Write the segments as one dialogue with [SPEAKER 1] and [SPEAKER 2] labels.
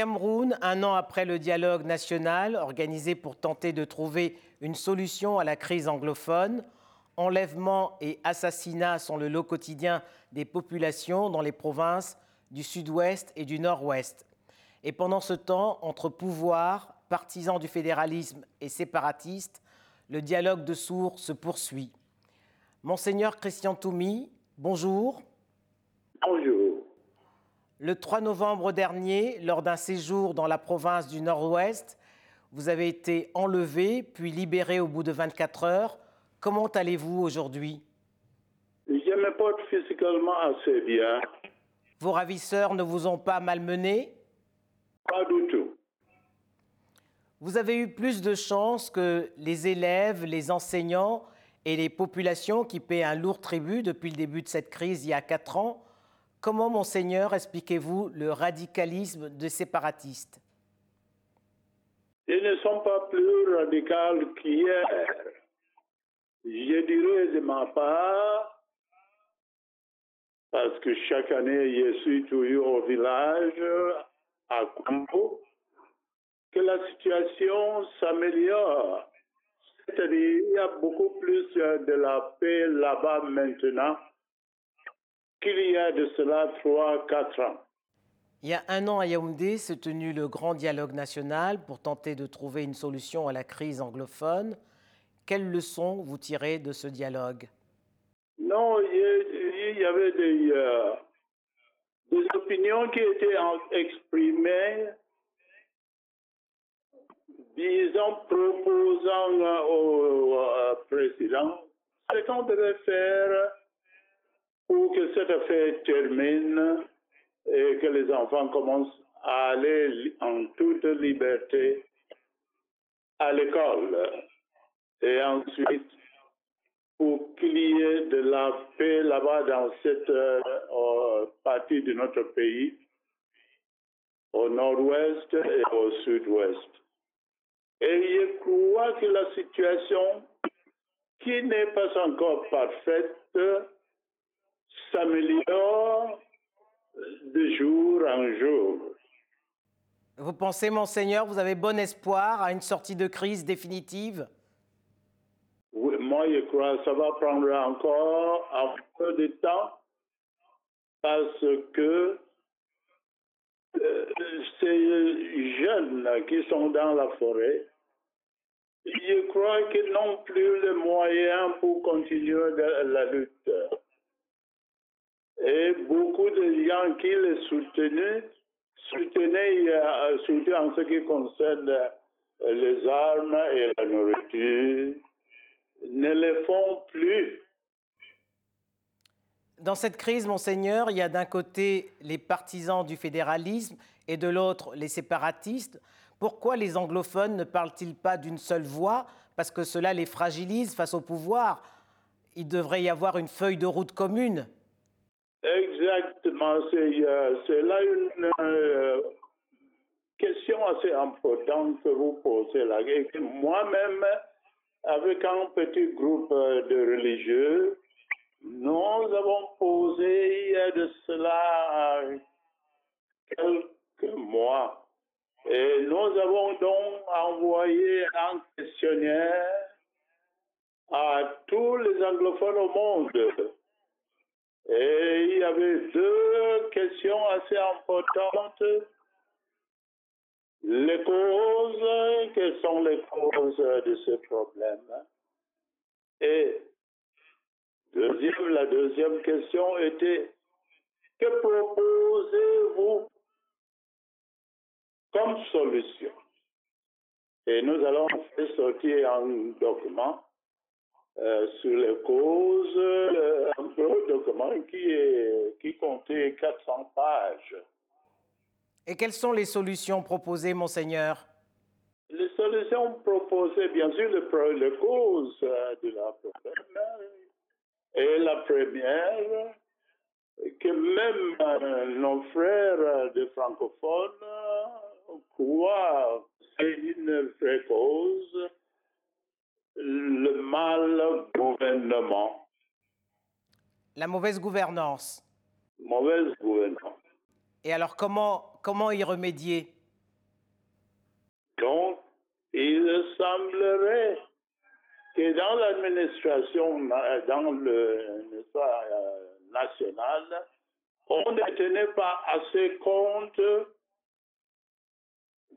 [SPEAKER 1] Cameroun, un an après le dialogue national organisé pour tenter de trouver une solution à la crise anglophone, enlèvements et assassinats sont le lot quotidien des populations dans les provinces du sud-ouest et du nord-ouest. Et pendant ce temps, entre pouvoirs, partisans du fédéralisme et séparatistes, le dialogue de sourds se poursuit. Monseigneur Christian Toumi, bonjour.
[SPEAKER 2] Bonjour.
[SPEAKER 1] Le 3 novembre dernier, lors d'un séjour dans la province du Nord-Ouest, vous avez été enlevé puis libéré au bout de 24 heures. Comment allez-vous aujourd'hui?
[SPEAKER 2] Je me porte physiquement assez bien.
[SPEAKER 1] Vos ravisseurs ne vous ont pas malmené?
[SPEAKER 2] Pas du tout.
[SPEAKER 1] Vous avez eu plus de chance que les élèves, les enseignants et les populations qui paient un lourd tribut depuis le début de cette crise il y a quatre ans. Comment, monseigneur, expliquez-vous le radicalisme des séparatistes?
[SPEAKER 2] Ils ne sont pas plus radicaux qu'hier. Je dirais de ma part, parce que chaque année, je suis toujours au village, à Congo, que la situation s'améliore. C'est-à-dire il y a beaucoup plus de la paix là-bas maintenant qu'il y a de cela trois, quatre ans.
[SPEAKER 1] Il y a un an à Yaoundé s'est tenu le grand dialogue national pour tenter de trouver une solution à la crise anglophone. Quelles leçons vous tirez de ce dialogue?
[SPEAKER 2] Non, il y avait des, euh, des opinions qui étaient exprimées disons, proposant au euh, président ce qu'on devait faire pour que cette affaire termine et que les enfants commencent à aller en toute liberté à l'école. Et ensuite, pour qu'il y ait de la paix là-bas dans cette euh, partie de notre pays, au nord-ouest et au sud-ouest. Et je crois que la situation, qui n'est pas encore parfaite, s'améliore de jour en jour.
[SPEAKER 1] Vous pensez, monseigneur, vous avez bon espoir à une sortie de crise définitive?
[SPEAKER 2] Oui, Moi, je crois que ça va prendre encore un peu de temps parce que euh, ces jeunes qui sont dans la forêt, je crois qu'ils n'ont plus les moyens pour continuer la lutte. Et beaucoup de gens qui les soutenaient, soutenaient surtout en ce qui concerne les armes et la nourriture, ne les font plus.
[SPEAKER 1] Dans cette crise, monseigneur, il y a d'un côté les partisans du fédéralisme et de l'autre les séparatistes. Pourquoi les anglophones ne parlent-ils pas d'une seule voix? Parce que cela les fragilise face au pouvoir. Il devrait y avoir une feuille de route commune.
[SPEAKER 2] Exactement. C'est euh, là une euh, question assez importante que vous posez. Moi-même, avec un petit groupe de religieux, nous avons posé de cela quelques mois. Et nous avons donc envoyé un questionnaire à tous les anglophones au monde. Et il y avait deux questions assez importantes. Les causes, quelles sont les causes de ce problème? Et deuxième, la deuxième question était, que proposez-vous comme solution? Et nous allons faire sortir un document euh, sur les causes, euh, un document qui, est, qui comptait 400 pages.
[SPEAKER 1] Et quelles sont les solutions proposées, monseigneur?
[SPEAKER 2] Les solutions proposées, bien sûr, les, les causes euh, de la problème. Et la première, que même nos frères de francophones croient c'est une vraie cause, le mal gouvernement.
[SPEAKER 1] La mauvaise gouvernance.
[SPEAKER 2] Mauvaise gouvernance.
[SPEAKER 1] Et alors comment, comment y remédier?
[SPEAKER 2] Donc, il semblerait que dans l'administration, dans le euh, national, on ne tenait pas assez compte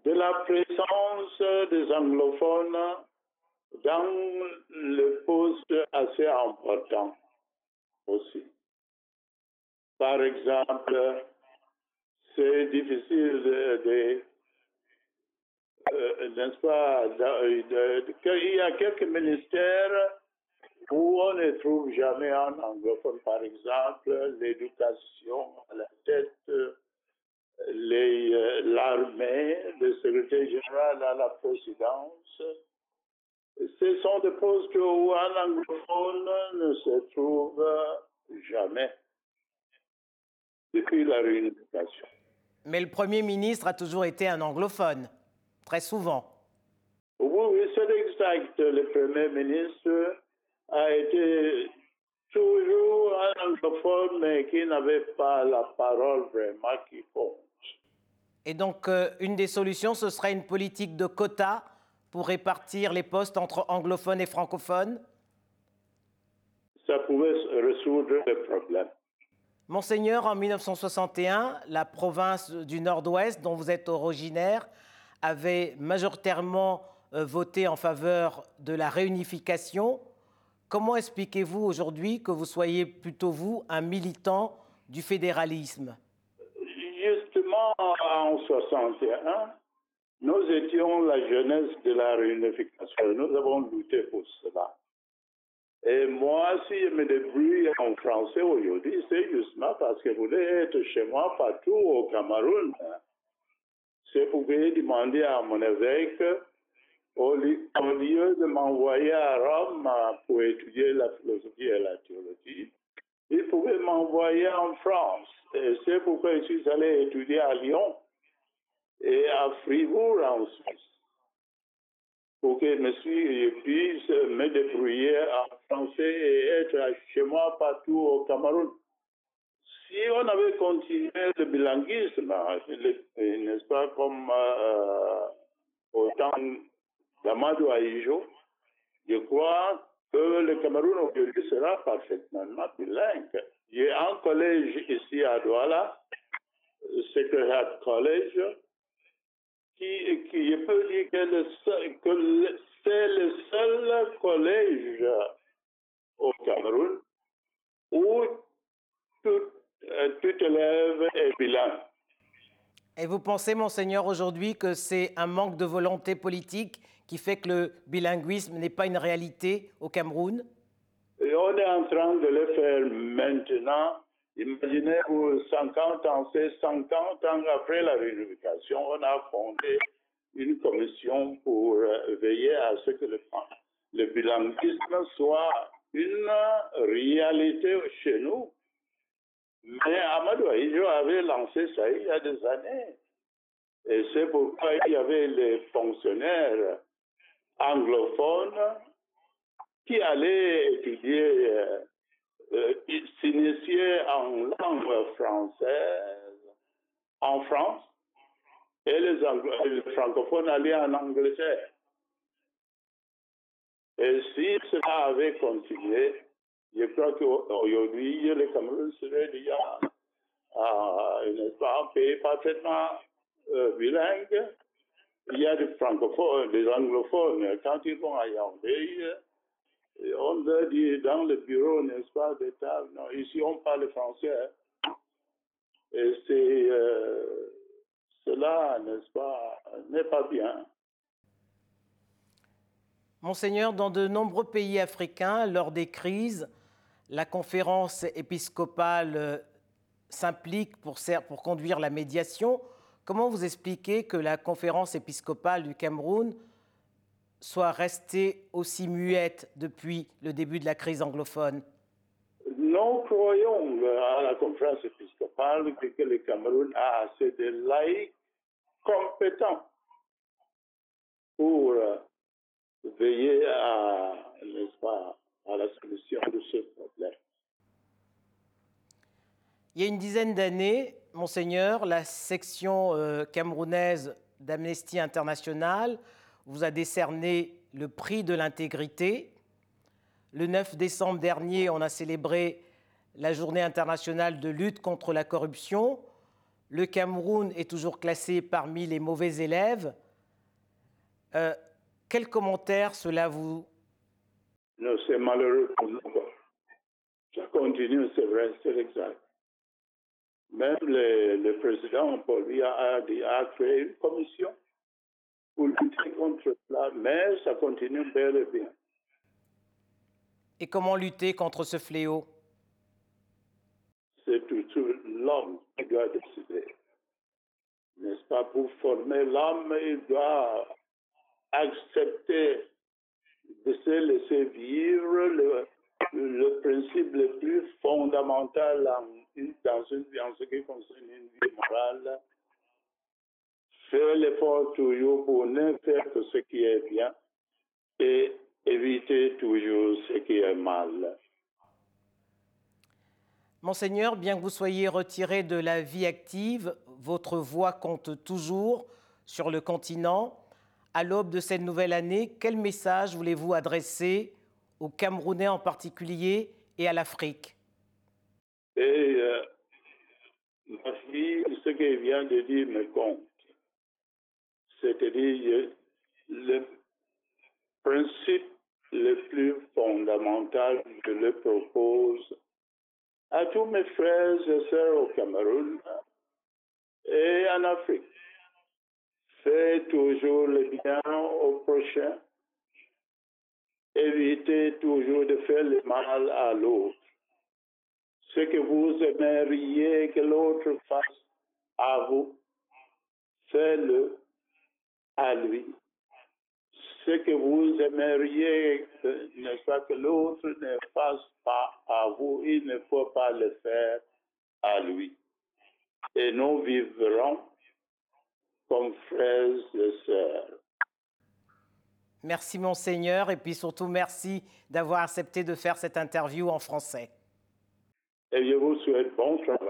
[SPEAKER 2] de la présence des anglophones dans le poste assez important aussi. Par exemple, c'est difficile de, euh, n'est-ce pas, il y a quelques ministères où on ne trouve jamais un anglophone, par exemple, l'éducation à la tête, euh, l'armée, le secrétaire général à la présidence. Ce sont des postes où un anglophone ne se trouve jamais depuis la réunification.
[SPEAKER 1] Mais le Premier ministre a toujours été un anglophone, très souvent.
[SPEAKER 2] Oui, oui, c'est exact. Le Premier ministre a été toujours un anglophone, mais qui n'avait pas la parole vraiment qui compte.
[SPEAKER 1] Et donc, euh, une des solutions, ce serait une politique de quotas pour répartir les postes entre anglophones et francophones?
[SPEAKER 2] Ça pouvait résoudre le problème.
[SPEAKER 1] Monseigneur, en 1961, la province du Nord-Ouest, dont vous êtes originaire, avait majoritairement euh, voté en faveur de la réunification. Comment expliquez-vous aujourd'hui que vous soyez plutôt, vous, un militant du fédéralisme?
[SPEAKER 2] Justement, en 61, nous étions la jeunesse de la réunification. Nous avons lutté pour cela. Et moi, si je me débrouille en français aujourd'hui, c'est justement parce que vous voulez être chez moi partout au Cameroun. C'est pour demander à mon évêque au, lieu de m'envoyer à Rome pour étudier la philosophie et la théologie, il pouvait m'envoyer en France. Et c'est pourquoi je suis allé étudier à Lyon et à Fribourg en Suisse. Pour que je puisse me débrouiller en français et être chez moi partout au Cameroun. Si on avait continué le bilinguisme, n'est-ce pas, comme euh, au temps d'Amadou Aïjo, je crois que le Cameroun aujourd'hui sera parfaitement bilingue. A un collège ici à Douala, Secretariat College, qui, qui je peux dire que, c'est le seul collège au Cameroun où tout, euh, tout élève est bilingue.
[SPEAKER 1] Et vous pensez, monseigneur, aujourd'hui que c'est un manque de volonté politique qui fait que le bilinguisme n'est pas une réalité au Cameroun?
[SPEAKER 2] Et On est en train de le faire maintenant. Imaginez-vous, 50 ans, c'est 50 ans après la réunification, on a fondé une commission pour euh, veiller à ce que le, le bilinguisme soit une réalité chez nous. Mais Amadou Aïdjo avait lancé ça il y a des années. Et c'est pourquoi il y avait les fonctionnaires anglophones qui allaient étudier, euh, s'initier en langue française en France et les, les francophones allaient en Angleterre. Et si cela avait continué, je crois qu'aujourd'hui, le Cameroun serait déjà un pays parfaitement euh, bilingue. Il y a des francophones, des anglophones. Quand ils vont à Yaoundé, on leur dit dans le bureau, n'est-ce pas, d'État, non, ici on parle français. Et c'est euh, cela, n'est-ce pas, n'est pas bien.
[SPEAKER 1] Monseigneur, dans de nombreux pays africains, lors des crises, la conférence épiscopale euh, s'implique pour conduire la médiation. Comment vous expliquez que la conférence épiscopale du Cameroun soit restée aussi muette depuis le début de la crise anglophone
[SPEAKER 2] Nous croyons à la conférence épiscopale que le Cameroun a assez de laïcs compétents pour euh, veiller à, pas, à la solution de ce problème.
[SPEAKER 1] Il y a une dizaine d'années, Monseigneur, la section euh, camerounaise d'Amnesty International vous a décerné le prix de l'intégrité. Le 9 décembre dernier, on a célébré la journée internationale de lutte contre la corruption. Le Cameroun est toujours classé parmi les mauvais élèves. Euh, quel commentaire cela vous...
[SPEAKER 2] Non, c'est malheureux pour nous. Ça continue, c'est vrai, c'est exact. Même le, le président Paul Biya a, a, créé une commission pour lutter contre cela, mais ça continue bel et bien.
[SPEAKER 1] Et comment lutter contre ce fléau?
[SPEAKER 2] C'est toujours l'homme qui doit décider. N'est-ce pas? Pour former l'homme, il doit accepter de se laisser vivre le, le principe le plus fondamental en, dans une ce qui concerne une vie morale. Faire l'effort toujours pour ne faire que ce qui est bien et éviter toujours ce qui est mal.
[SPEAKER 1] Monseigneur, bien que vous soyez retiré de la vie active, votre voix compte toujours sur le continent. À l'aube de cette nouvelle année, quel message voulez-vous adresser aux Camerounais en particulier et à l'Afrique?
[SPEAKER 2] Et euh, ce qu'elle vient de dire me compte. C'est-à-dire le principe le plus fondamental que je le propose à tous mes frères et sœurs au Cameroun et en Afrique. Fais toujours le bien au prochain. Évitez toujours de faire le mal à l'autre. Ce que vous aimeriez que l'autre fasse à vous, faites-le à lui. Ce que vous aimeriez, n'est-ce pas, que l'autre ne fasse pas à vous, il ne faut pas le faire à lui. Et nous vivrons comme frères et sœurs.
[SPEAKER 1] Merci Monseigneur et puis surtout merci d'avoir accepté de faire cette interview en français.
[SPEAKER 2] Et je vous souhaite bon travail.